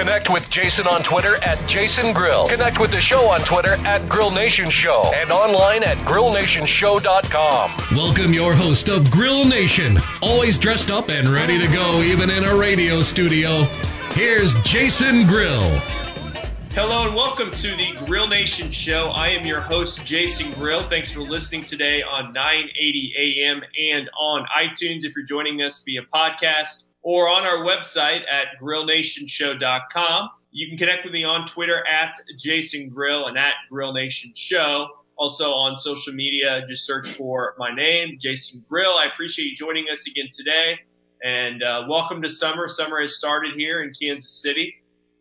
Connect with Jason on Twitter at Jason Grill. Connect with the show on Twitter at Grill Nation Show and online at grillnationshow.com. Welcome your host of Grill Nation, always dressed up and ready to go, even in a radio studio. Here's Jason Grill. Hello and welcome to the Grill Nation Show. I am your host, Jason Grill. Thanks for listening today on 980 AM and on iTunes if you're joining us via podcast or on our website at grillnationshow.com. You can connect with me on Twitter at Jason Grill and at Grill Nation Show. Also on social media, just search for my name, Jason Grill. I appreciate you joining us again today. And uh, welcome to summer. Summer has started here in Kansas City.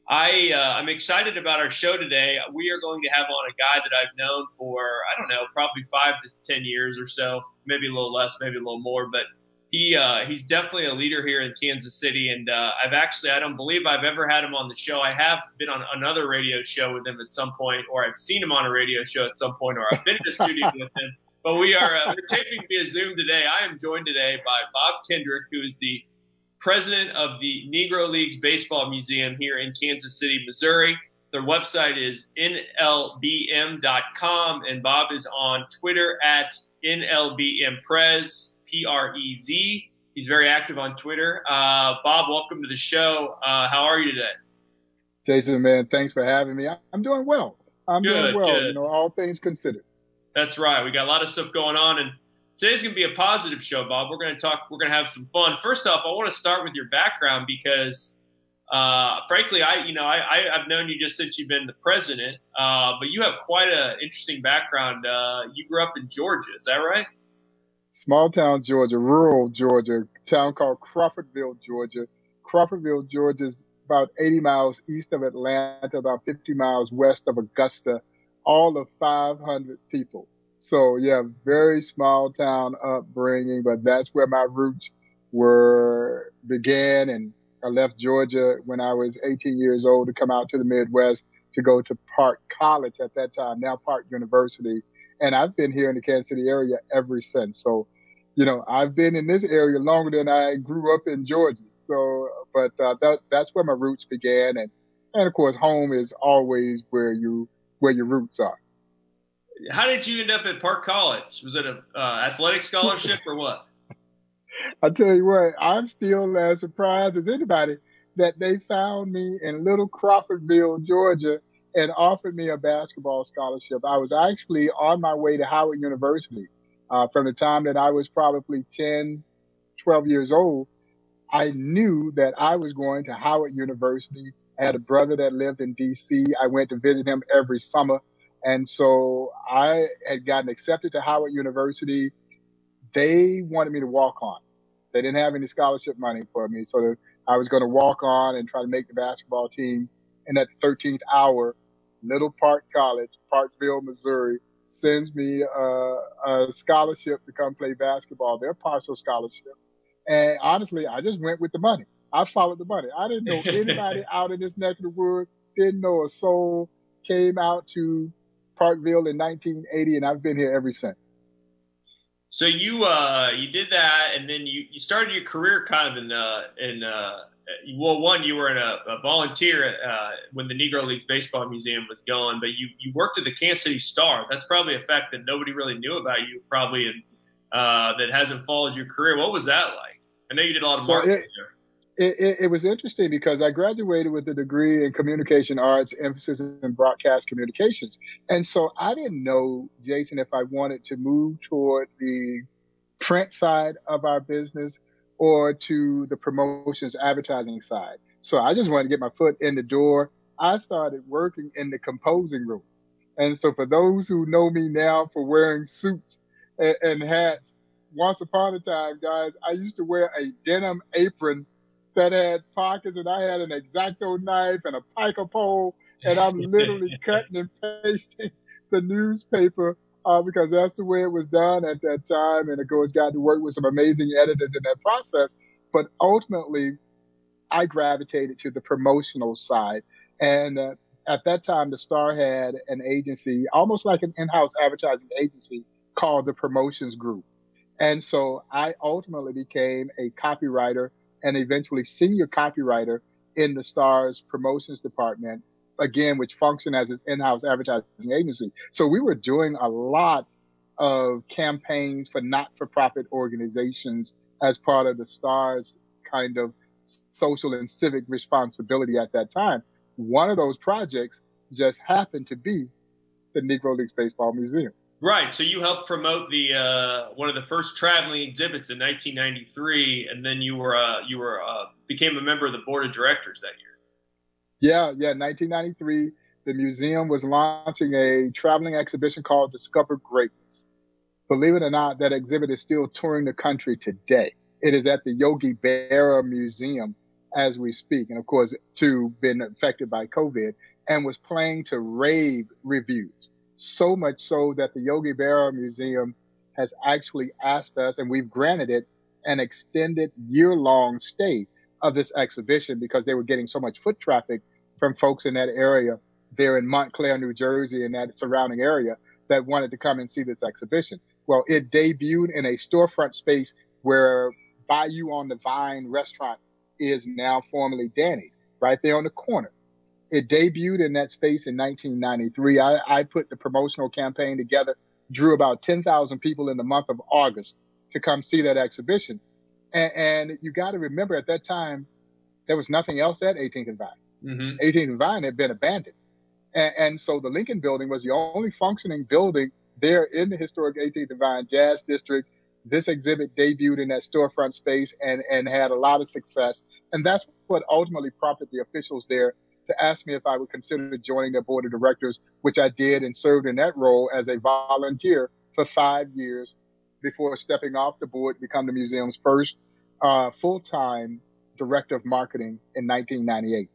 I uh, I'm excited about our show today. We are going to have on a guy that I've known for I don't know probably five to ten years or so, maybe a little less, maybe a little more, but he uh, he's definitely a leader here in Kansas City. And uh, I've actually I don't believe I've ever had him on the show. I have been on another radio show with him at some point, or I've seen him on a radio show at some point, or I've been in the studio with him. But we are uh, we're taping via Zoom today. I am joined today by Bob Kendrick, who is the president of the Negro Leagues Baseball Museum here in Kansas City, Missouri. Their website is nlbm.com, and Bob is on Twitter at nlbmprez, P R E Z. He's very active on Twitter. Uh, Bob, welcome to the show. Uh, how are you today? Jason, man, thanks for having me. I'm doing well. I'm Good, doing well, good. you know, all things considered. That's right. We got a lot of stuff going on, and today's going to be a positive show, Bob. We're going to talk. We're going to have some fun. First off, I want to start with your background because, uh, frankly, I you know I, I I've known you just since you've been the president, uh, but you have quite an interesting background. Uh, you grew up in Georgia, is that right? Small town Georgia, rural Georgia, town called Crawfordville, Georgia. Crawfordville, Georgia is about 80 miles east of Atlanta, about 50 miles west of Augusta, all of 500 people. So yeah, very small town upbringing, but that's where my roots were began. And I left Georgia when I was 18 years old to come out to the Midwest to go to Park College at that time, now Park University. And I've been here in the Kansas City area ever since. So, you know, I've been in this area longer than I grew up in Georgia. So, but uh, that, that's where my roots began. And, and of course, home is always where you, where your roots are. How did you end up at Park College? Was it a uh, athletic scholarship or what? I tell you what, I'm still as surprised as anybody that they found me in Little Crawfordville, Georgia, and offered me a basketball scholarship. I was actually on my way to Howard University uh, from the time that I was probably 10, 12 years old. I knew that I was going to Howard University. I had a brother that lived in DC. I went to visit him every summer. And so I had gotten accepted to Howard University. They wanted me to walk on. They didn't have any scholarship money for me. So I was going to walk on and try to make the basketball team. And at the 13th hour, Little Park College, Parkville, Missouri, sends me a, a scholarship to come play basketball, their partial scholarship. And honestly, I just went with the money. I followed the money. I didn't know anybody out in this neck of the woods, didn't know a soul, came out to Parkville in 1980, and I've been here ever since. So you uh, you did that, and then you, you started your career kind of in uh, in uh, well, one you were in a, a volunteer uh, when the Negro Leagues Baseball Museum was going, but you you worked at the Kansas City Star. That's probably a fact that nobody really knew about you, probably, and uh, that hasn't followed your career. What was that like? I know you did a lot of Well, marketing it- there. It, it, it was interesting because I graduated with a degree in communication arts, emphasis in broadcast communications. And so I didn't know, Jason, if I wanted to move toward the print side of our business or to the promotions advertising side. So I just wanted to get my foot in the door. I started working in the composing room. And so for those who know me now for wearing suits and, and hats, once upon a time, guys, I used to wear a denim apron that had pockets, and I had an exacto knife and a pica pole, and I'm literally cutting and pasting the newspaper uh, because that's the way it was done at that time. And of course, got to work with some amazing editors in that process. But ultimately, I gravitated to the promotional side. And uh, at that time, the Star had an agency, almost like an in-house advertising agency called the Promotions Group. And so I ultimately became a copywriter and eventually senior copywriter in the Star's promotions department, again, which functioned as an in-house advertising agency. So we were doing a lot of campaigns for not-for-profit organizations as part of the Star's kind of social and civic responsibility at that time. One of those projects just happened to be the Negro Leagues Baseball Museum. Right. So you helped promote the uh, one of the first traveling exhibits in 1993, and then you were uh, you were uh, became a member of the board of directors that year. Yeah, yeah. 1993, the museum was launching a traveling exhibition called Discover Greatness. Believe it or not, that exhibit is still touring the country today. It is at the Yogi Berra Museum as we speak, and of course, too, been affected by COVID, and was playing to rave reviews so much so that the Yogi Berra Museum has actually asked us, and we've granted it, an extended year long stay of this exhibition because they were getting so much foot traffic from folks in that area there in Montclair, New Jersey, and that surrounding area that wanted to come and see this exhibition. Well, it debuted in a storefront space where Bayou on the Vine restaurant is now formerly Danny's, right there on the corner it debuted in that space in 1993. I, I put the promotional campaign together, drew about 10,000 people in the month of August to come see that exhibition. And, and you got to remember at that time, there was nothing else at 18th and Vine. Mm-hmm. 18th and Vine had been abandoned. And, and, so the Lincoln building was the only functioning building there in the historic 18th and Vine Jazz District. This exhibit debuted in that storefront space and, and had a lot of success. And that's what ultimately prompted the officials there to ask me if I would consider joining their board of directors, which I did and served in that role as a volunteer for five years before stepping off the board to become the museum's first uh, full-time director of marketing in 1998.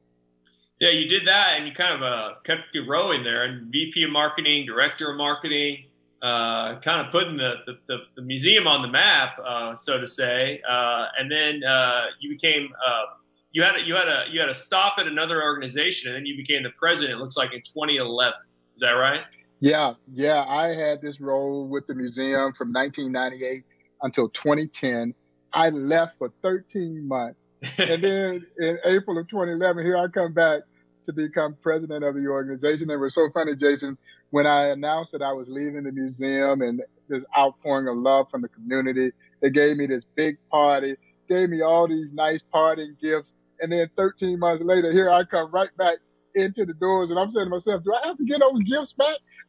Yeah, you did that, and you kind of uh, kept growing there, and VP of marketing, director of marketing, uh, kind of putting the, the, the, the, museum on the map, uh, so to say. Uh, and then uh, you became uh, you had a, you had a you had a stop at another organization, and then you became the president. It looks like in 2011. Is that right? Yeah, yeah. I had this role with the museum from 1998 until 2010. I left for 13 months, and then in April of 2011, here I come back to become president of the organization. It was so funny, Jason, when I announced that I was leaving the museum and this outpouring of love from the community. They gave me this big party, gave me all these nice parting gifts and then 13 months later, here I come right back into the doors, and I'm saying to myself, do I have to get those gifts back?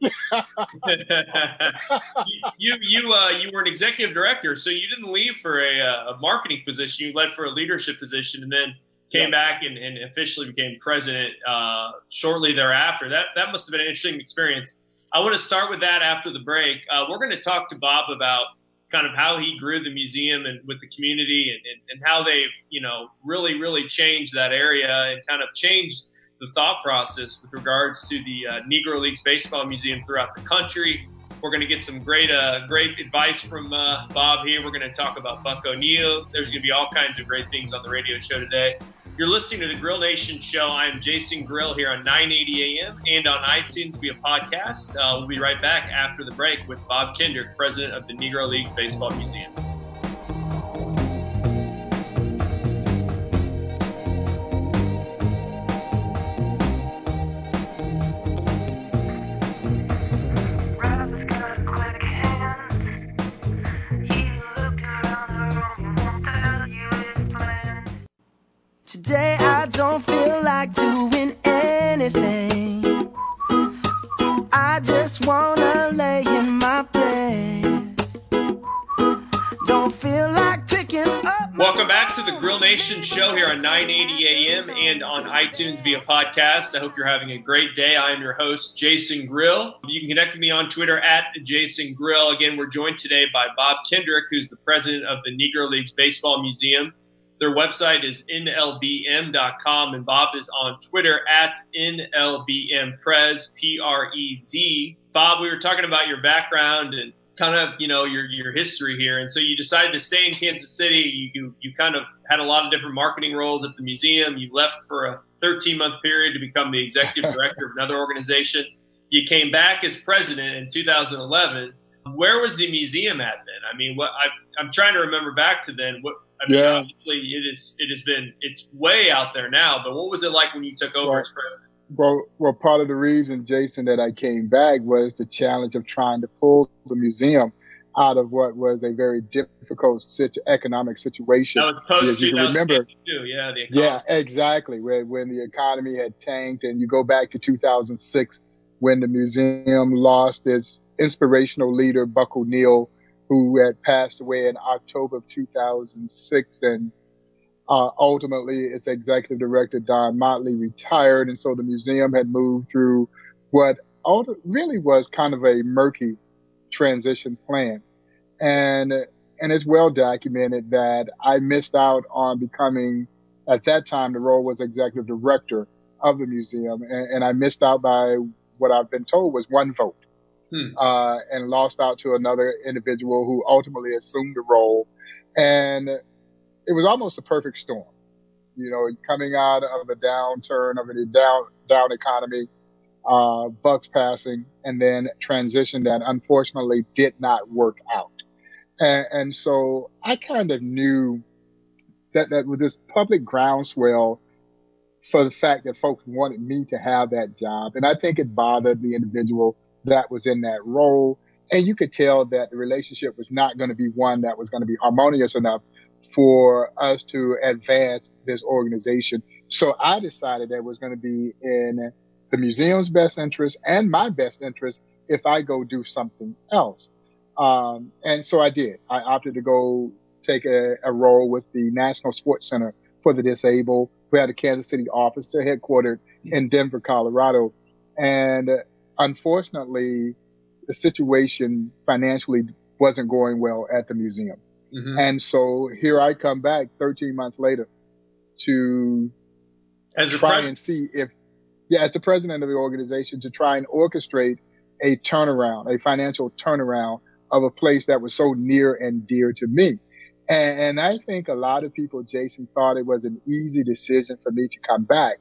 you you uh, you were an executive director, so you didn't leave for a, uh, a marketing position. You led for a leadership position, and then came yeah. back and, and, officially became president uh, shortly thereafter. That that must have been an interesting experience. I want to start with that after the break. Uh, we're going to talk to Bob about kind of how he grew the museum and with the community and, and, and how they've, you know, really, really changed that area and kind of changed the thought process with regards to the uh, Negro Leagues Baseball Museum throughout the country. We're going to get some great, uh, great advice from uh, Bob here. We're going to talk about Buck O'Neil. There's going to be all kinds of great things on the radio show today. You're listening to the Grill Nation show. I am Jason Grill here on 980 AM and on iTunes via podcast. Uh, we'll be right back after the break with Bob Kendrick, president of the Negro Leagues Baseball Museum. Today I don't feel like doing anything. I just wanna lay in my bed. Don't feel like picking up. Welcome back to the Grill Nation show here on 980 AM and on iTunes via podcast. I hope you're having a great day. I am your host, Jason Grill. You can connect with me on Twitter at Jason Grill. Again, we're joined today by Bob Kendrick, who's the president of the Negro Leagues Baseball Museum Their website is nlbm.com, and Bob is on Twitter at nlbmprez, P-R-E-Z. Bob, we were talking about your background and kind of you know your your history here, and so you decided to stay in Kansas City. You you, you kind of had a lot of different marketing roles at the museum. You left for a 13 month period to become the executive director of another organization. You came back as president in 2011. Where was the museum at then? I mean, what I, I'm trying to remember back to then. What I mean, Yeah. obviously it is it has been it's way out there now. But what was it like when you took over Well, as president? Well, well, part of the reason, Jason, that I came back was the challenge of trying to pull the museum out of what was a very difficult situ- economic situation. That was post you remember, 2022. Yeah, the. Yeah, exactly. When, when the economy had tanked, and you go back to 2006 when the museum lost its inspirational leader, Buck O'Neil, who had passed away in October of 2006, and uh, ultimately its executive director, Don Motley, retired. And so the museum had moved through what really was kind of a murky transition plan. And, and it's well documented that I missed out on becoming, at that time, the role was executive director of the museum. And, and I missed out by what I've been told was one vote. Hmm. Uh, and lost out to another individual who ultimately assumed the role. And it was almost a perfect storm. You know, coming out of a downturn of a down, down economy, uh, Bucks passing and then transition that unfortunately did not work out. And, and so I kind of knew that, that with this public groundswell for the fact that folks wanted me to have that job. And I think it bothered the individual that was in that role. And you could tell that the relationship was not going to be one that was going to be harmonious enough for us to advance this organization. So I decided that was going to be in the museum's best interest and my best interest if I go do something else. Um, and so I did. I opted to go take a, a role with the National Sports Center for the Disabled. We had a Kansas City office. They're headquartered in Denver, Colorado. And unfortunately, the situation financially wasn't going well at the museum. Mhm. And so here I come back 13 months later to As a try president, and see if, yeah, as the president of the organization, to try and orchestrate a turnaround, a financial turnaround of a place that was so near and dear to me. And, and I think a lot of people, Jason, thought it was an easy decision for me to come back.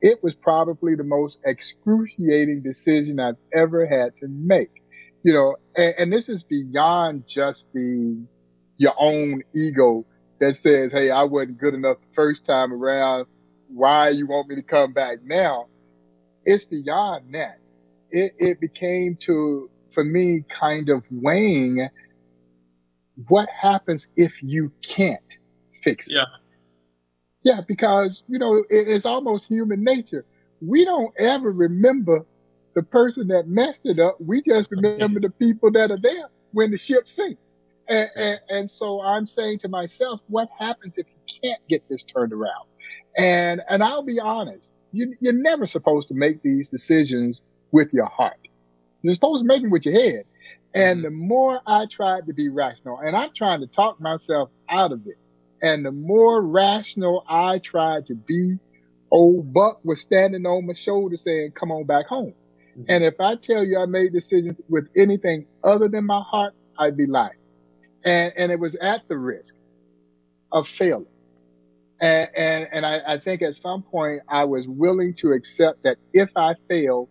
It was probably the most excruciating decision I've ever had to make. You know, and, and this is beyond just the, your own ego that says, Hey, I wasn't good enough the first time around. Why you want me to come back now? It's beyond that. It, it became to, for me, kind of weighing what happens if you can't fix it. Yeah. Yeah, because, you know, it, it's almost human nature. We don't ever remember the person that messed it up. We just remember the people that are there when the ship sinks. And, and, and so I'm saying to myself, what happens if you can't get this turned around? And, and I'll be honest, you, you're never supposed to make these decisions with your heart. You're supposed to make them with your head. And mm-hmm. the more I tried to be rational, and I'm trying to talk myself out of it, and the more rational I tried to be, old Buck was standing on my shoulder saying, come on back home. Mm-hmm. And if I tell you I made decisions with anything other than my heart, I'd be lying. And, and it was at the risk of failing. And, and, and I, I think at some point I was willing to accept that if I fail,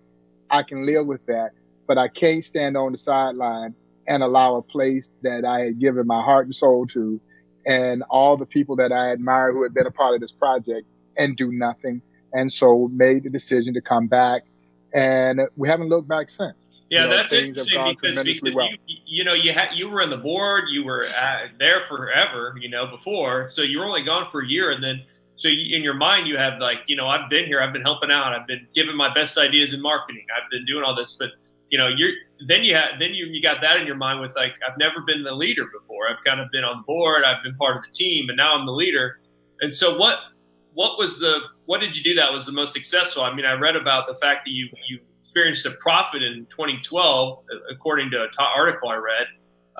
I can live with that, but I can't stand on the sideline and allow a place that I had given my heart and soul to and all the people that I admire who had been a part of this project and do nothing. And so made the decision to come back and we haven't looked back since. Yeah, You know, that's things have interesting because, because well. you, you know you had you were on the board, you were uh there forever, you know, before, so you were only gone for a year, and then so you, in your mind you have like you know I've been here, I've been helping out, I've been giving my best ideas in marketing, I've been doing all this, but you know you're then you had then you you got that in your mind with like I've never been the leader before, I've kind of been on the board, I've been part of the team, and now I'm the leader, and so what what was the what did you do that was the most successful? I mean, I read about the fact that you you experienced a profit in 2012, according to an article I read,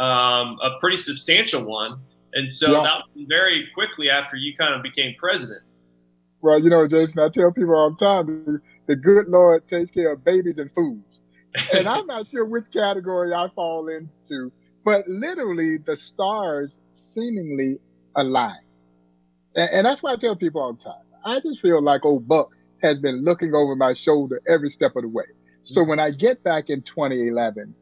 um, a pretty substantial one. And so Yeah. that was very quickly after you kind of became president. Well, you know, Jason, I tell people all the time, the, good Lord takes care of babies and fools. And I'm not sure which category I fall into, but literally the stars seemingly align. And, and that's why I tell people all the time. I just feel like old Buck has been looking over my shoulder every step of the way. So when I get back in 2011,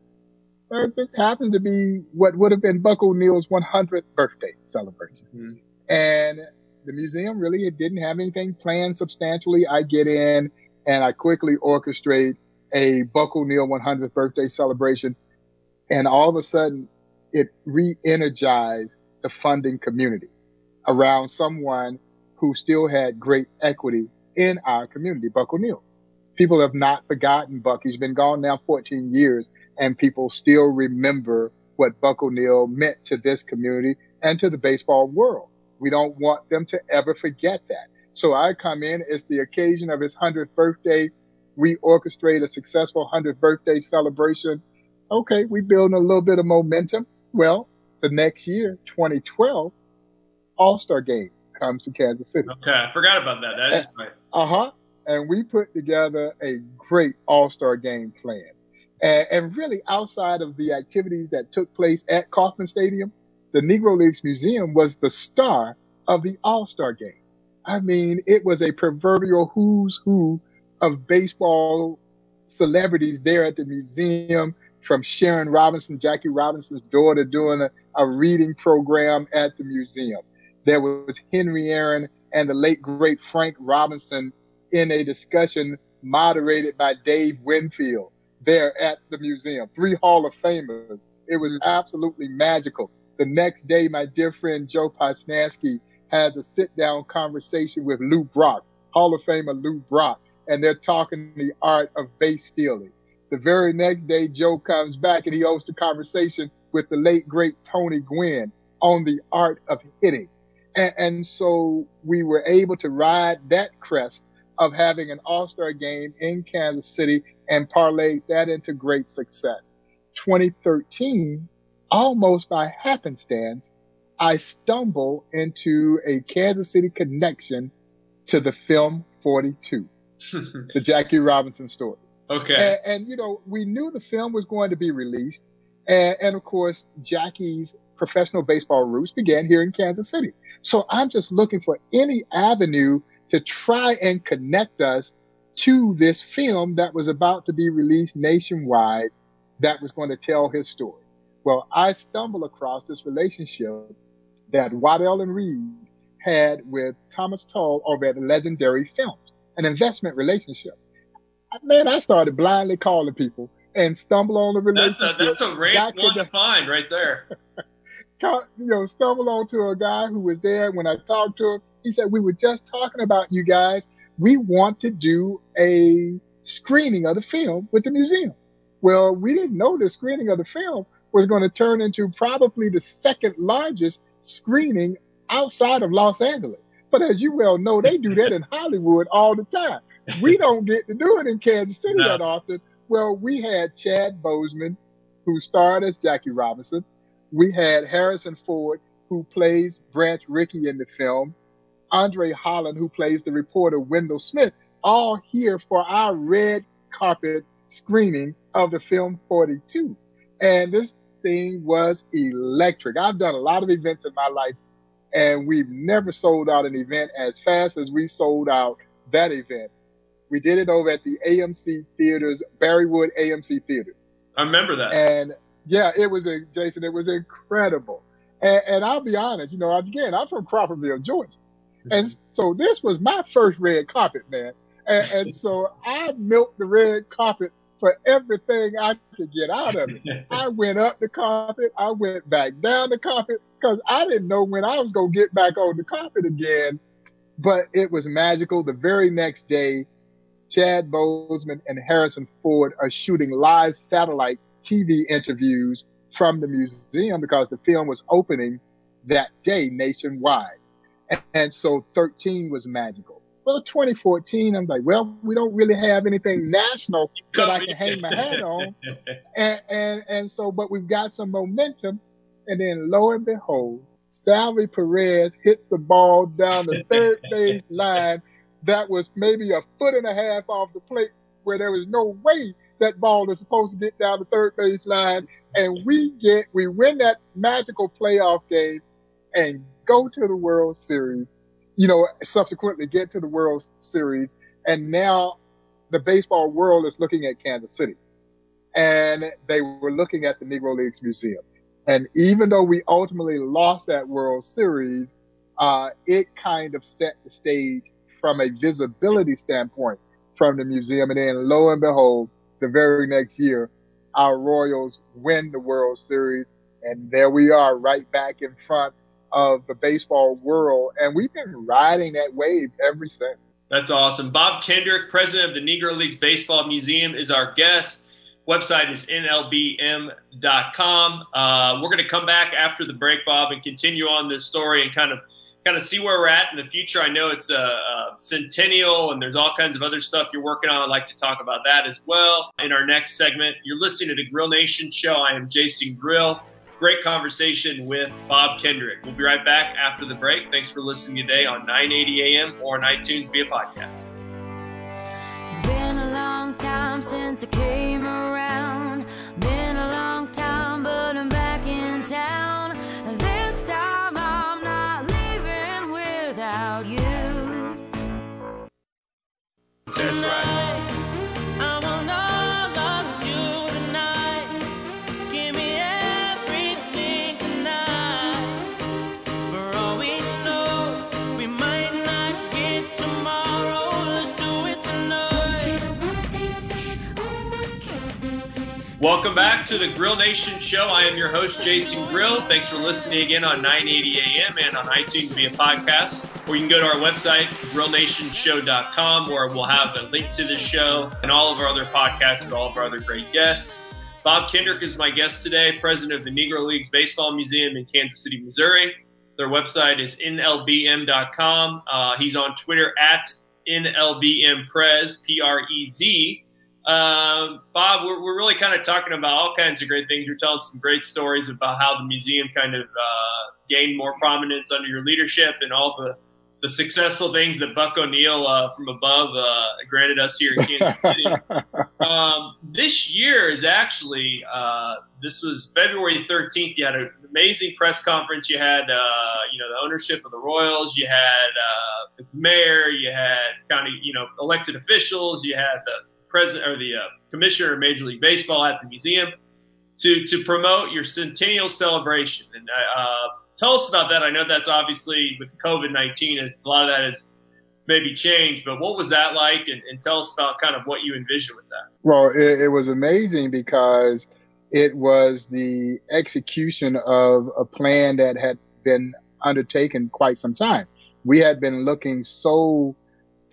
it just happened to be what would have been Buck O'Neil's 100th birthday celebration. Mhm. And the museum really it didn't have anything planned substantially. I get in and I quickly orchestrate a Buck O'Neil 100th birthday celebration. And all of a sudden it re-energized the funding community around someone who still had great equity in our community, Buck O'Neil. People have not forgotten Buck. He's been gone now 14 years and people still remember what Buck O'Neil meant to this community and to the baseball world. We don't want them to ever forget that. So I come in, it's the occasion of his 100th birthday. We orchestrate a successful 100th birthday celebration. Okay, we building a little bit of momentum. Well, the next year, 2012, All-Star game comes to Kansas City. Okay, I forgot about that. That is right. Uh huh. And we put together a great All Star game plan. And, and really, outside of the activities that took place at Kauffman Stadium, the Negro Leagues Museum was the star of the All Star game. I mean, it was a proverbial who's who of baseball celebrities there at the museum, from Sharon Robinson, Jackie Robinson's daughter, doing a, a reading program at the museum. There was Henry Aaron and the late great Frank Robinson in a discussion moderated by Dave Winfield there at the museum. Three Hall of Famers. It was absolutely magical. The next day, my dear friend Joe Posnanski has a sit down conversation with Lou Brock, Hall of Famer Lou Brock, and they're talking the art of base stealing. The very next day, Joe comes back and he hosts a conversation with the late great Tony Gwynn on the art of hitting. And, and so we were able to ride that crest of having an all-star game in Kansas City and parlay that into great success. 2013, almost by happenstance, I stumble into a Kansas City connection to the film 42, the Jackie Robinson story. okay. And, and, you know, we knew the film was going to be released. And, and of course, Jackie's professional baseball roots began here in Kansas City. So I'm just looking for any avenue to try and connect us to this film that was about to be released nationwide that was going to tell his story. Well, I stumble across this relationship that Waddell and Reed had with Thomas Tull over at Legendary Films, an investment relationship. Man, I started blindly calling people and stumble on the That's a, relationship. that's a rare one the- to find right there. you know, stumble onto a guy who was there when I talked to him. He said, we were just talking about you guys. We want to do a screening of the film with the museum. Well, we didn't know the screening of the film was going to turn into probably the second largest screening outside of Los Angeles. But as you well know, they do that in Hollywood all the time. We don't get to do it in Kansas City No. that often. Well, we had Chad Boseman, who starred as Jackie Robinson. We had Harrison Ford, who plays Branch Rickey in the film. Andre Holland, who plays the reporter Wendell Smith, all here for our red carpet screening of the film 42. And this thing was electric. I've done a lot of events in my life, and we've never sold out an event as fast as we sold out that event. We did it over at the AMC Theaters, Barrywood AMC Theaters. I remember that. And yeah, it was a Jason. It was incredible. And, and I'll be honest, you know, again, I'm from Crawfordville, Georgia, mm-hmm. and so this was my first red carpet, man. And, and so I milked the red carpet for everything I could get out of it. I went up the carpet, I went back down the carpet because I didn't know when I was gonna get back on the carpet again. But it was magical. The very next day, Chad Boseman and Harrison Ford are shooting live satellite TV interviews from the museum because the film was opening that day nationwide. And, and so 13 was magical. Well, 2014, I'm like, well, we don't really have anything national that I can hang my hat on. And, and, and so, but we've got some momentum. And then lo and behold, Salvy Perez hits the ball down the third base line that was maybe a foot and a half off the plate where there was no way that ball is supposed to get down the third base line. And we get, we win that magical playoff game and go to the World Series, you know, subsequently get to the World Series. And now the baseball world is looking at Kansas City and they were looking at the Negro Leagues Museum. And even though we ultimately lost that World Series, uh, it kind of set the stage from a visibility standpoint from the museum. And then lo and behold, the very next year, our Royals win the World Series. And there we are right back in front of the baseball world. And we've been riding that wave ever since. That's awesome. Bob Kendrick, president of the Negro Leagues Baseball Museum, is our guest. Website is nlbm.com. Uh, we're going to come back after the break, Bob, and continue on this story and kind of kind of see where we're at in the future. I know it's a, a, centennial and there's all kinds of other stuff you're working on. I'd like to talk about that as well in our next segment. You're listening to the Grill Nation show. I am Jason Grill. Great conversation with Bob Kendrick. We'll be right back after the break. Thanks for listening today on 980 AM or on iTunes via podcast. It's been a long time since I came around. Been a long time, but I'm back in town. This time I'm not leaving without you. That's right. Welcome back to the Grill Nation show. I am your host, Jason Grill. Thanks for listening again on 980 AM and on iTunes via podcast. Or you can go to our website, grillnationshow.com, where we'll have a link to the show and all of our other podcasts with all of our other great guests. Bob Kendrick is my guest today, president of the Negro Leagues Baseball Museum in Kansas City, Missouri. Their website is nlbm.com. Uh, he's on Twitter at nlbmprez, P-R-E-Z. Um, Bob, we're, we're really kind of talking about all kinds of great things. You're telling some great stories about how the museum kind of uh, gained more prominence under your leadership and all the, the successful things that Buck O'Neil uh, from above uh, granted us here in Kansas City. um, this year is actually, uh, this was February 13th. You had an amazing press conference. You had, uh, you know, the ownership of the Royals. You had uh, the mayor. You had kind of, you know, elected officials. You had the president or the uh, commissioner of Major League Baseball at the museum to to promote your centennial celebration. And uh, tell us about that. I know that's obviously with COVID nineteen, a lot of that has maybe changed. But what was that like? And, and tell us about kind of what you envisioned with that. Well, it, it was amazing because it was the execution of a plan that had been undertaken quite some time. We had been looking so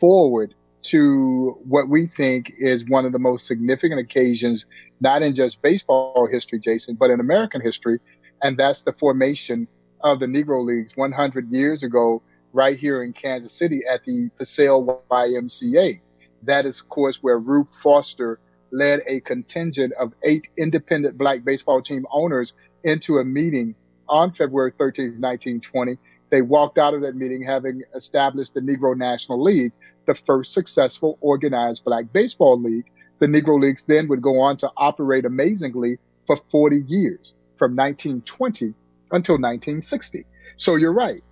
forward to what we think is one of the most significant occasions, not in just baseball history, Jason, but in American history. And that's the formation of the Negro Leagues 100 years ago, right here in Kansas City at the Paseo YMCA. That is, of course, where Rube Foster led a contingent of eight independent black baseball team owners into a meeting on February 13, 1920. They walked out of that meeting having established the Negro National League, the first successful organized black baseball league. The Negro Leagues then would go on to operate amazingly for 40 years from 1920 until 1960. So you're right.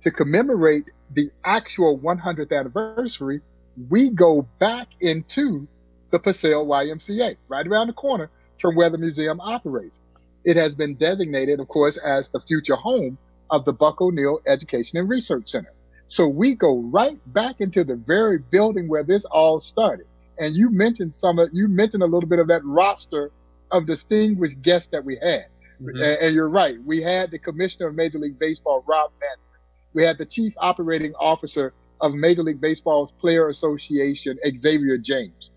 To commemorate the actual 100th anniversary, we go back into the Paseo YMCA, right around the corner from where the museum operates. It has been designated, of course, as the future home of the Buck O'Neil Education and Research Center. So we go right back into the very building where this all started. And you mentioned some of, you mentioned a little bit of that roster of distinguished guests that we had. Mm-hmm. And, and, you're right. We had the commissioner of Major League Baseball, Rob Manfred. We had the chief operating officer of Major League Baseball's Player Association, Xavier James.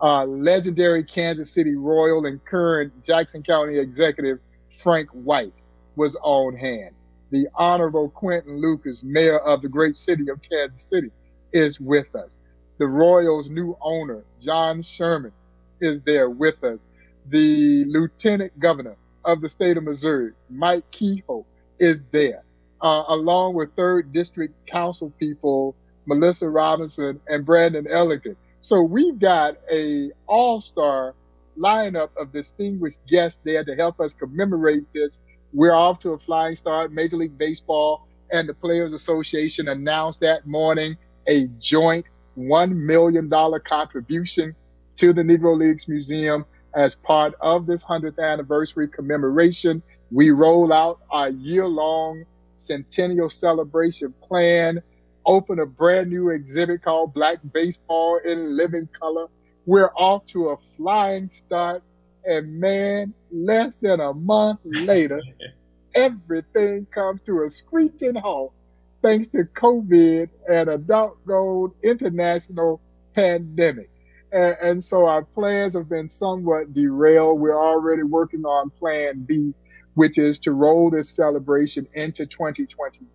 Uh, legendary Kansas City Royal and current Jackson County executive, Frank White, was on hand the Honorable Quinton Lucas, mayor of the great city of Kansas City, is with us. The Royals' new owner, John Sherman, is there with us. The Lieutenant Governor of the state of Missouri, Mike Kehoe, is there. uh, along with third district council people, Melissa Robinson and Brandon Ellington. So we've got a all-star lineup of distinguished guests there to help us commemorate this. We're off to a flying start. Major League Baseball and the Players Association announced that morning a joint $1 million contribution to the Negro Leagues Museum as part of this 100th anniversary commemoration. We roll out our year long centennial celebration plan, open a brand new exhibit called Black Baseball in Living Color. We're off to a flying start. And man, less than a month later, everything comes to a screeching halt thanks to COVID and a doggone international pandemic. And, and, so our plans have been somewhat derailed. We're already working on plan B, which is to roll this celebration into 2021.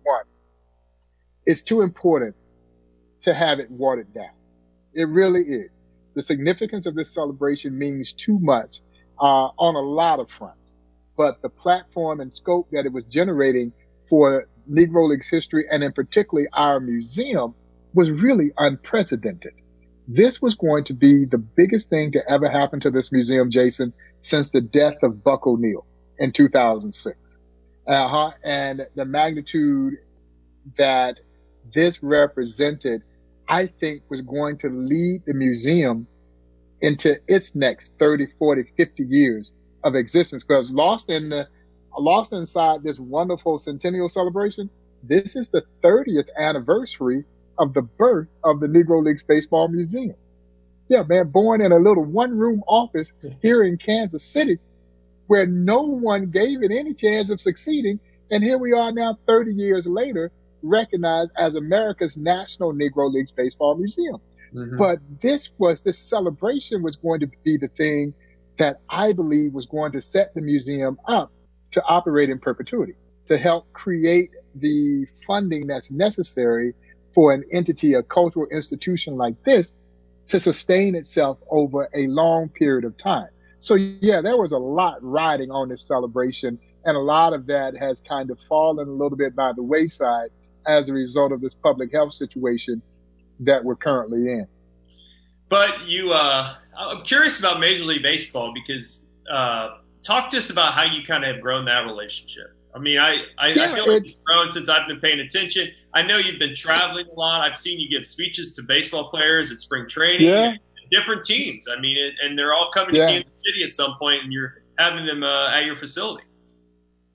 It's too important to have it watered down. It really is. The significance of this celebration means too much uh, on a lot of fronts. But the platform and scope that it was generating for Negro Leagues history and in particularly our museum was really unprecedented. This was going to be the biggest thing to ever happen to this museum, Jason, since the death of Buck O'Neil in 2006. Uh-huh. And the magnitude that this represented, I think was going to lead the museum into its next 30, 40, 50 years of existence. Because lost in the, lost inside this wonderful centennial celebration, this is the 30th anniversary of the birth of the Negro Leagues Baseball Museum. Yeah, man, born in a little one room office here in Kansas City where no one gave it any chance of succeeding. And here we are now 30 years later, recognized as America's National Negro Leagues Baseball Museum. Mm-hmm. But this was, this celebration was going to be the thing that I believe was going to set the museum up to operate in perpetuity, to help create the funding that's necessary for an entity, a cultural institution like this to sustain itself over a long period of time. So yeah, there was a lot riding on this celebration and a lot of that has kind of fallen a little bit by the wayside as a result of this public health situation that we're currently in. But you, uh, I'm curious about Major League Baseball because uh, talk to us about how you kind of have grown that relationship. I mean, I, I, yeah, I feel like it's grown since I've been paying attention. I know you've been traveling a lot. I've seen you give speeches to baseball players at spring training, yeah. different teams. I mean, it, and they're all coming yeah. to Kansas City at some point, and you're having them uh, at your facility.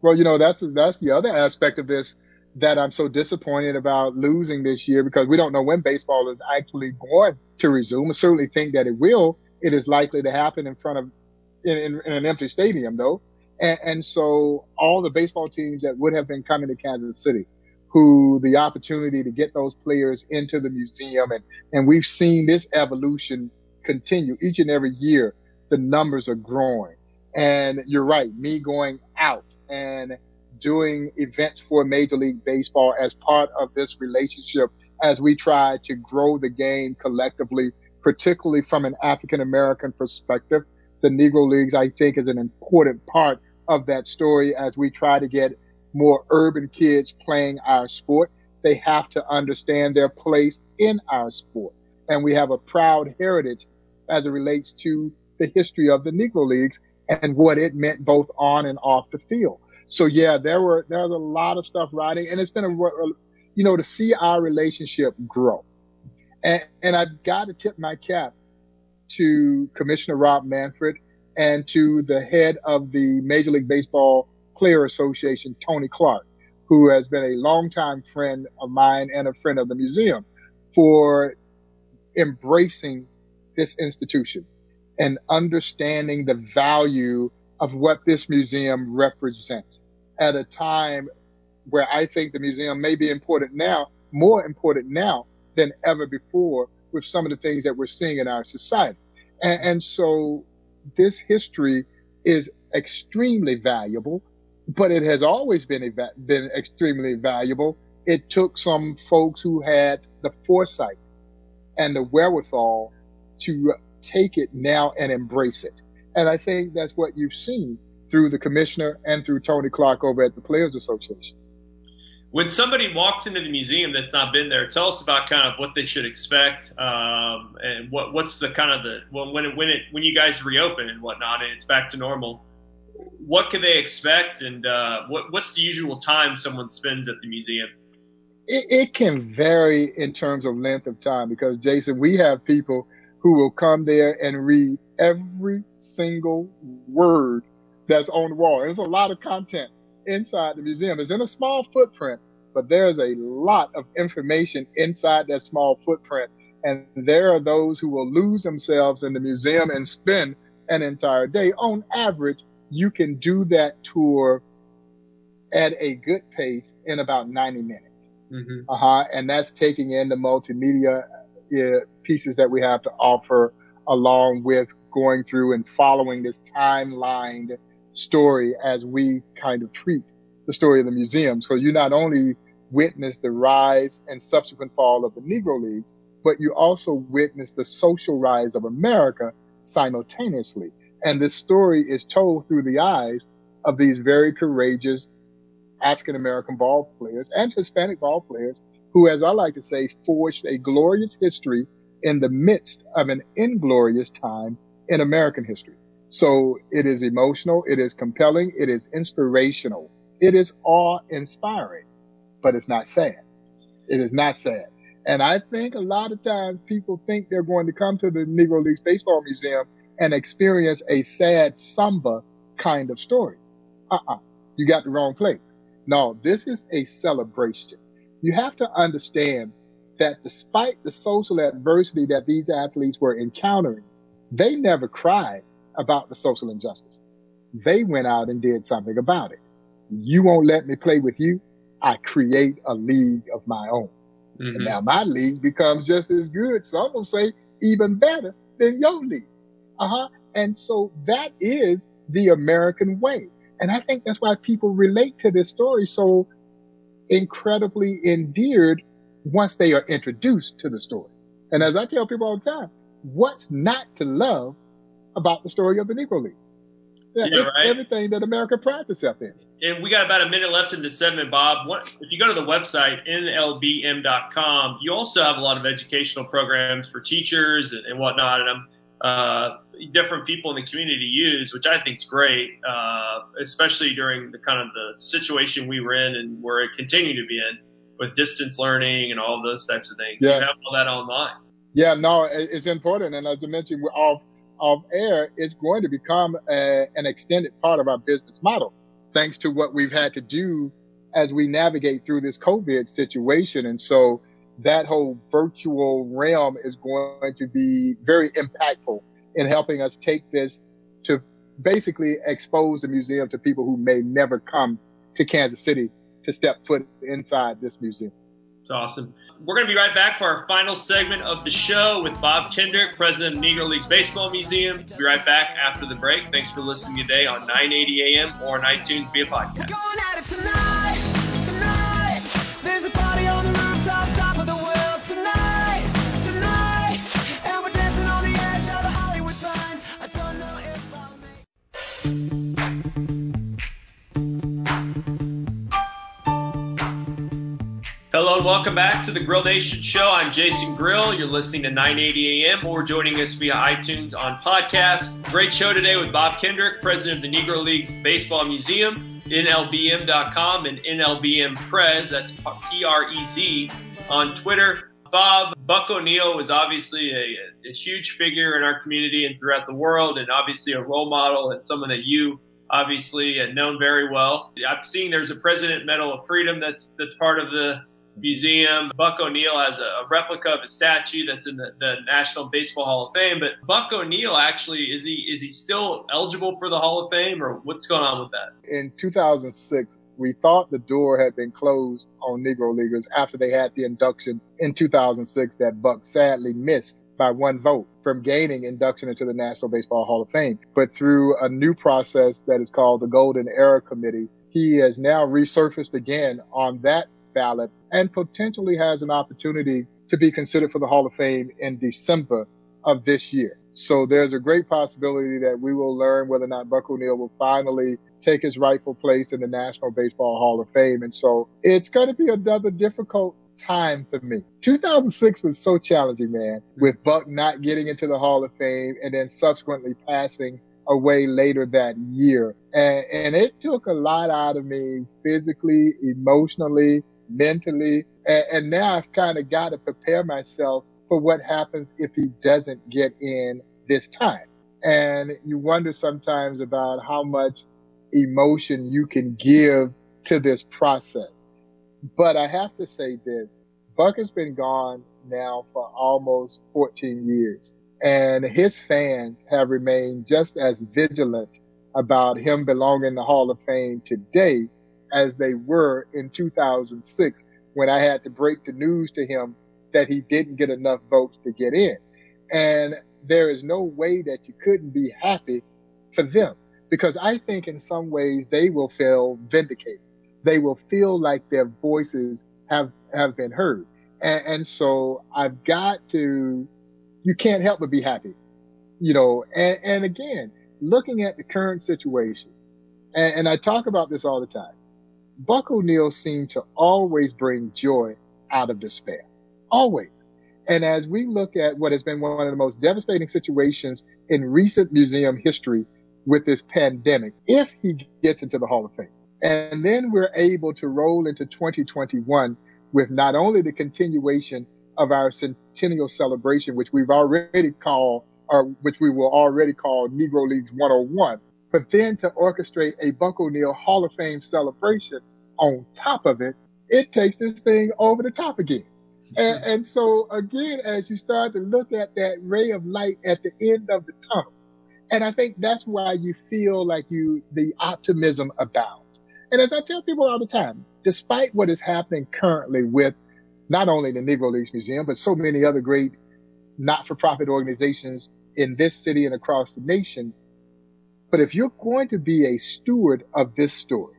Well, you know, that's that's the other aspect of this that I'm so disappointed about losing this year because we don't know when baseball is actually going to resume. I certainly think that it will. It is likely to happen in front of in, in, in an empty stadium, though. And, and so all the baseball teams that would have been coming to Kansas City, who the opportunity to get those players into the museum and, and we've seen this evolution continue each and every year. The numbers are growing and you're right. Me going out and doing events for Major League Baseball as part of this relationship as we try to grow the game collectively, particularly from an African American perspective. The Negro Leagues, I think, is an important part of that story as we try to get more urban kids playing our sport. They have to understand their place in our sport. And we have a proud heritage as it relates to the history of the Negro Leagues and what it meant both on and off the field. So yeah, there were, there was a lot of stuff riding and it's been a, you know, to see our relationship grow. And, and I've got to tip my cap to Commissioner Rob Manfred and to the head of the Major League Baseball Player Association, Tony Clark, who has been a longtime friend of mine and a friend of the museum for embracing this institution and understanding the value of what this museum represents at a time where I think the museum may be important now, more important now than ever before with some of the things that we're seeing in our society. And, and so this history is extremely valuable, but it has always been, been extremely valuable. It took some folks who had the foresight and the wherewithal to take it now and embrace it. And I think that's what you've seen through the commissioner and through Tony Clark over at the Players Association. when somebody walks into the museum that's not been there, tell us about kind of what they should expect, um, and what what's the kind of the when when it, when it when you guys reopen and whatnot, and it's back to normal. What can they expect, and uh, what what's the usual time someone spends at the museum? It, it can vary in terms of length of time because Jason, we have people who will come there and read every single word that's on the wall. There's a lot of content inside the museum. It's in a small footprint, but there's a lot of information inside that small footprint. And there are those who will lose themselves in the museum and spend an entire day. On average, you can do that tour at a good pace in about 90 minutes. Mm-hmm. Uh-huh. And that's taking in the multimedia uh, pieces that we have to offer along with going through and following this timelined story as we kind of treat the story of the museum. So you not only witness the rise and subsequent fall of the Negro Leagues, but you also witness the social rise of America simultaneously. And this story is told through the eyes of these very courageous African American ball players and Hispanic ball players who, as I like to say, forged a glorious history in the midst of an inglorious time in American history. So it is emotional. It is compelling. It is inspirational. It is awe inspiring, but it's not sad. It is not sad. And I think a lot of times people think they're going to come to the Negro Leagues Baseball Museum and experience a sad samba kind of story. Uh-uh. You got the wrong place. No, this is a celebration. You have to understand that despite the social adversity that these athletes were encountering, they never cried about the social injustice. They went out and did something about it. You won't let me play with you. I create a league of my own. Mm-hmm. And now my league becomes just as good. Some will say even better than your league. Uh huh. And so that is the American way. And I think that's why people relate to this story so incredibly endeared once they are introduced to the story. And as I tell people all the time, what's not to love about the story of the Negro League. Yeah, yeah right? everything that America prides itself in. And we got about a minute left in the segment, Bob. What, if you go to the website, nlbm.com, you also have a lot of educational programs for teachers and, and whatnot, and uh, different people in the community use, which I think is great, uh, especially during the kind of the situation we were in and we're continuing to be in with distance learning and all those types of things. Yeah. You have all that online. Yeah, no, it's important. And as I mentioned, we're all of air it's going to become a, an extended part of our business model, thanks to what we've had to do as we navigate through this COVID situation. And so that whole virtual realm is going to be very impactful in helping us take this to basically expose the museum to people who may never come to Kansas City to step foot inside this museum. It's awesome. We're going to be right back for our final segment of the show with Bob Kendrick, president of Negro Leagues Baseball Museum. We'll be right back after the break. Thanks for listening today on 980 AM or on iTunes via podcast. Hello and welcome back to the Grill Nation Show. I'm Jason Grill. You're listening to 980 AM or joining us via iTunes on podcast. Great show today with Bob Kendrick, president of the Negro Leagues Baseball Museum, NLBM.com and NLBM Prez, that's P R E Z, on Twitter. Bob Buck O'Neil was obviously a, a huge figure in our community and throughout the world, and obviously a role model and someone that you obviously known very well. I've seen there's a President Medal of Freedom that's that's part of the museum. Buck O'Neil has a, replica of a statue that's in the, the, National Baseball Hall of Fame. But Buck O'Neil actually is he is he still eligible for the Hall of Fame or what's going on with that? In 2006, we thought the door had been closed on Negro Leaguers after they had the induction in 2006 that Buck sadly missed by one vote from gaining induction into the National Baseball Hall of Fame. But through a new process that is called the Golden Era Committee, he has now resurfaced again on that ballot and potentially has an opportunity to be considered for the Hall of Fame in December of this year. So there's a great possibility that we will learn whether or not Buck O'Neil will finally take his rightful place in the National Baseball Hall of Fame. And so it's going to be another difficult time for me. 2006 was so challenging, man, with Buck not getting into the Hall of Fame and then subsequently passing away later that year. And, and it took a lot out of me physically, emotionally, mentally. And, and now I've kind of got to prepare myself for what happens if he doesn't get in this time. And you wonder sometimes about how much emotion you can give to this process. But I have to say this, Buck has been gone now for almost 14 years and his fans have remained just as vigilant about him belonging in the Hall of Fame today as they were in 2006 when I had to break the news to him that he didn't get enough votes to get in. And there is no way that you couldn't be happy for them because I think in some ways they will feel vindicated. They will feel like their voices have, have been heard. And, and so I've got to, you can't help but be happy, you know, and, and again, looking at the current situation, and, and I talk about this all the time, Buck O'Neil seemed to always bring joy out of despair. Always. And as we look at what has been one of the most devastating situations in recent museum history with this pandemic, if he gets into the Hall of Fame, and then we're able to roll into 2021 with not only the continuation of our centennial celebration, which we've already called, or which we will already call Negro Leagues 101, but then to orchestrate a Buck O'Neil Hall of Fame celebration on top of it, it takes this thing over the top again. And, mm-hmm. and, so again, as you start to look at that ray of light at the end of the tunnel, and I think that's why you feel like you, the optimism abounds. And as I tell people all the time, despite what is happening currently with not only the Negro Leagues Museum, but so many other great not-for-profit organizations in this city and across the nation. But if you're going to be a steward of this story,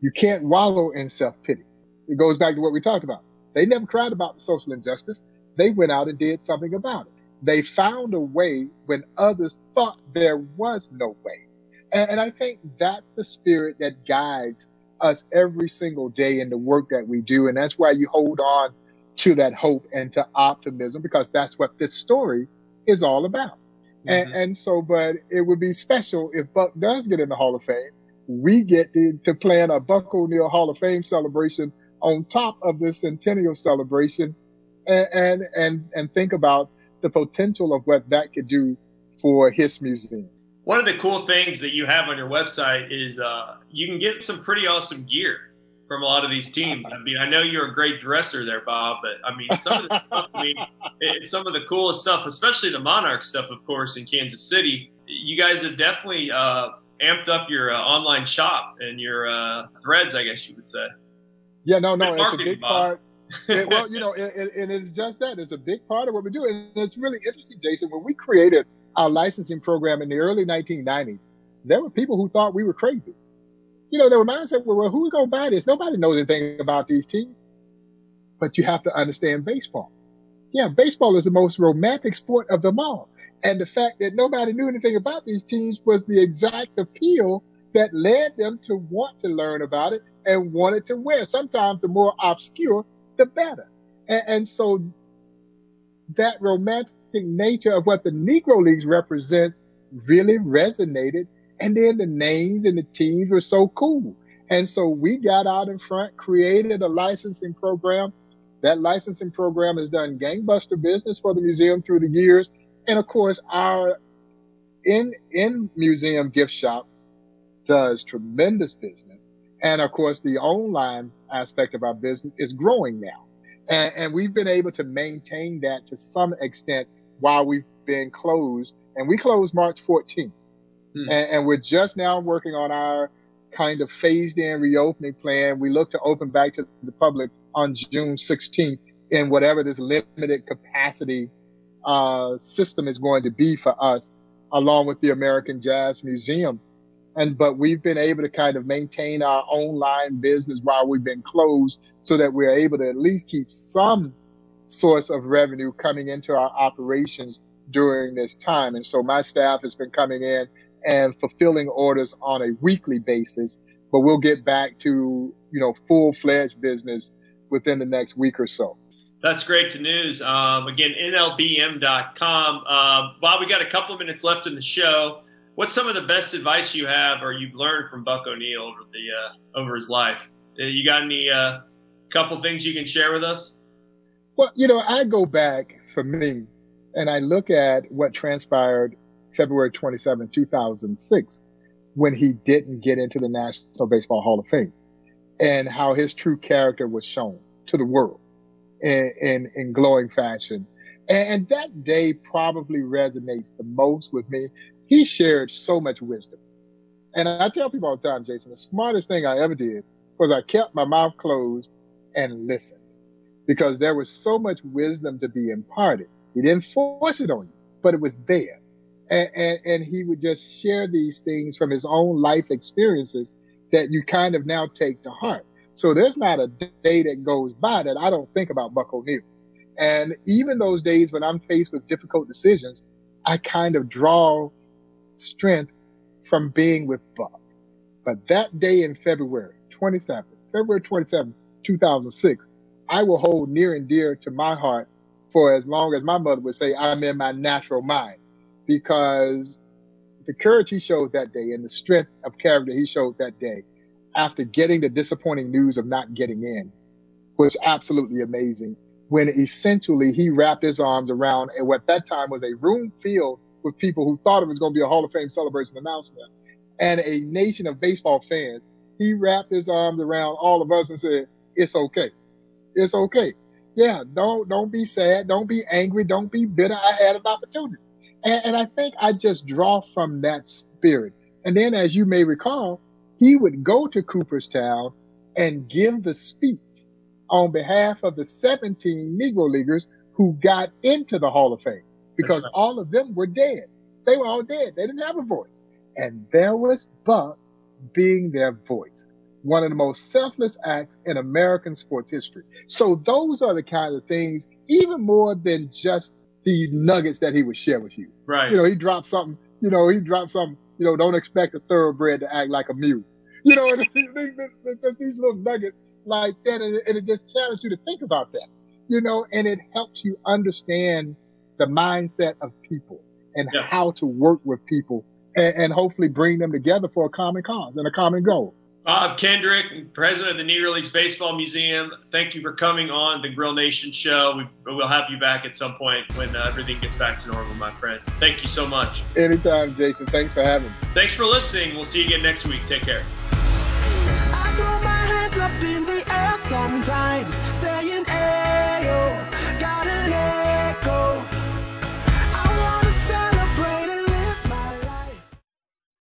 you can't wallow in self-pity. It goes back to what we talked about. They never cried about social injustice. They went out and did something about it. They found a way when others thought there was no way. And, and I think that's the spirit that guides us every single day in the work that we do. And that's why you hold on to that hope and to optimism because that's what this story is all about. Mm-hmm. And, and so, but it would be special if Buck does get in the Hall of Fame. We get to, to plan a Buck O'Neil Hall of Fame celebration on top of this centennial celebration and, and, and, and think about the potential of what that could do for his museum. One of the cool things that you have on your website is uh, you can get some pretty awesome gear from a lot of these teams. I mean, I know you're a great dresser there, Bob, but I mean, some of the stuff, I mean, it's some of the coolest stuff, especially the Monarch stuff, of course, in Kansas City. You guys have definitely uh, amped up your uh, online shop and your uh, threads, I guess you would say. Yeah, no, no, it's a big Bob. part. it, well, you know, it, it, and it's just that. It's a big part of what we do. And it's really interesting, Jason, when we created our licensing program in the early 1990s, there were people who thought we were crazy you know, their mindset was, well, who's going to buy this? Nobody knows anything about these teams. But you have to understand baseball. Yeah, baseball is the most romantic sport of them all. And the fact that nobody knew anything about these teams was the exact appeal that led them to want to learn about it and wanted to wear. Sometimes the more obscure, the better. And, and so that romantic nature of what the Negro Leagues represents really resonated and then the names and the teams were so cool. And so we got out in front, created a licensing program. That licensing program has done gangbuster business for the museum through the years. And of course, our in, in museum gift shop does tremendous business. And of course, the online aspect of our business is growing now. And, and we've been able to maintain that to some extent while we've been closed. And we closed March 14th. Hmm. And, and, we're just now working on our kind of phased in reopening plan. We look to open back to the public on June 16th in whatever this limited capacity uh, system is going to be for us, along with the American Jazz Museum. And but we've been able to kind of maintain our online business while we've been closed, so that we're able to at least keep some source of revenue coming into our operations during this time. And so my staff has been coming in and fulfilling orders on a weekly basis, but we'll get back to, you know, full fledged business within the next week or so. That's great to news. Um, again, NLBM.com. Uh, Bob, we got a couple of minutes left in the show. What's some of the best advice you have or you've learned from Buck O'Neil over the uh, over his life? Uh, you got any uh, couple things you can share with us? Well, you know, I go back for me and I look at what transpired February 27, 2006, when he didn't get into the National Baseball Hall of Fame and how his true character was shown to the world in, in, in glowing fashion. And, and that day probably resonates the most with me. He shared so much wisdom. And I tell people all the time, Jason, the smartest thing I ever did was I kept my mouth closed and listened because there was so much wisdom to be imparted. He didn't force it on you, but it was there. And, and, and, he would just share these things from his own life experiences that you kind of now take to heart. So there's not a day that goes by that I don't think about Buck O'Neil. And even those days when I'm faced with difficult decisions, I kind of draw strength from being with Buck. But that day in February 27th, February 27th, 2006, I will hold near and dear to my heart for as long as my mother would say, I'm in my natural mind. Because the courage he showed that day and the strength of character he showed that day after getting the disappointing news of not getting in was absolutely amazing. When essentially he wrapped his arms around and what that time was a room filled with people who thought it was going to be a Hall of Fame celebration announcement and a nation of baseball fans. He wrapped his arms around all of us and said, it's okay. It's okay. Yeah. Don't, don't be sad. Don't be angry. Don't be bitter. I had an opportunity. And, and I think I just draw from that spirit. And then as you may recall, he would go to Cooperstown and give the speech on behalf of the 17 Negro Leaguers who got into the Hall of Fame because right. all of them were dead. They were all dead. They didn't have a voice. And there was Buck being their voice. One of the most selfless acts in American sports history. So those are the kind of things, even more than just these nuggets that he would share with you. Right. You know, he dropped something, you know, he dropped something, you know, don't expect a thoroughbred to act like a mule. You know, it's just these little nuggets like that. And it, and it just challenges you to think about that, you know, and it helps you understand the mindset of people and yeah. how to work with people and, and, hopefully bring them together for a common cause and a common goal. Bob Kendrick, president of the Negro Leagues Baseball Museum, thank you for coming on the Grill Nation show. We, will have you back at some point when uh, everything gets back to normal, my friend. Thank you so much. Anytime, Jason. Thanks for having me. Thanks for listening. We'll see you again next week. Take care. sometimes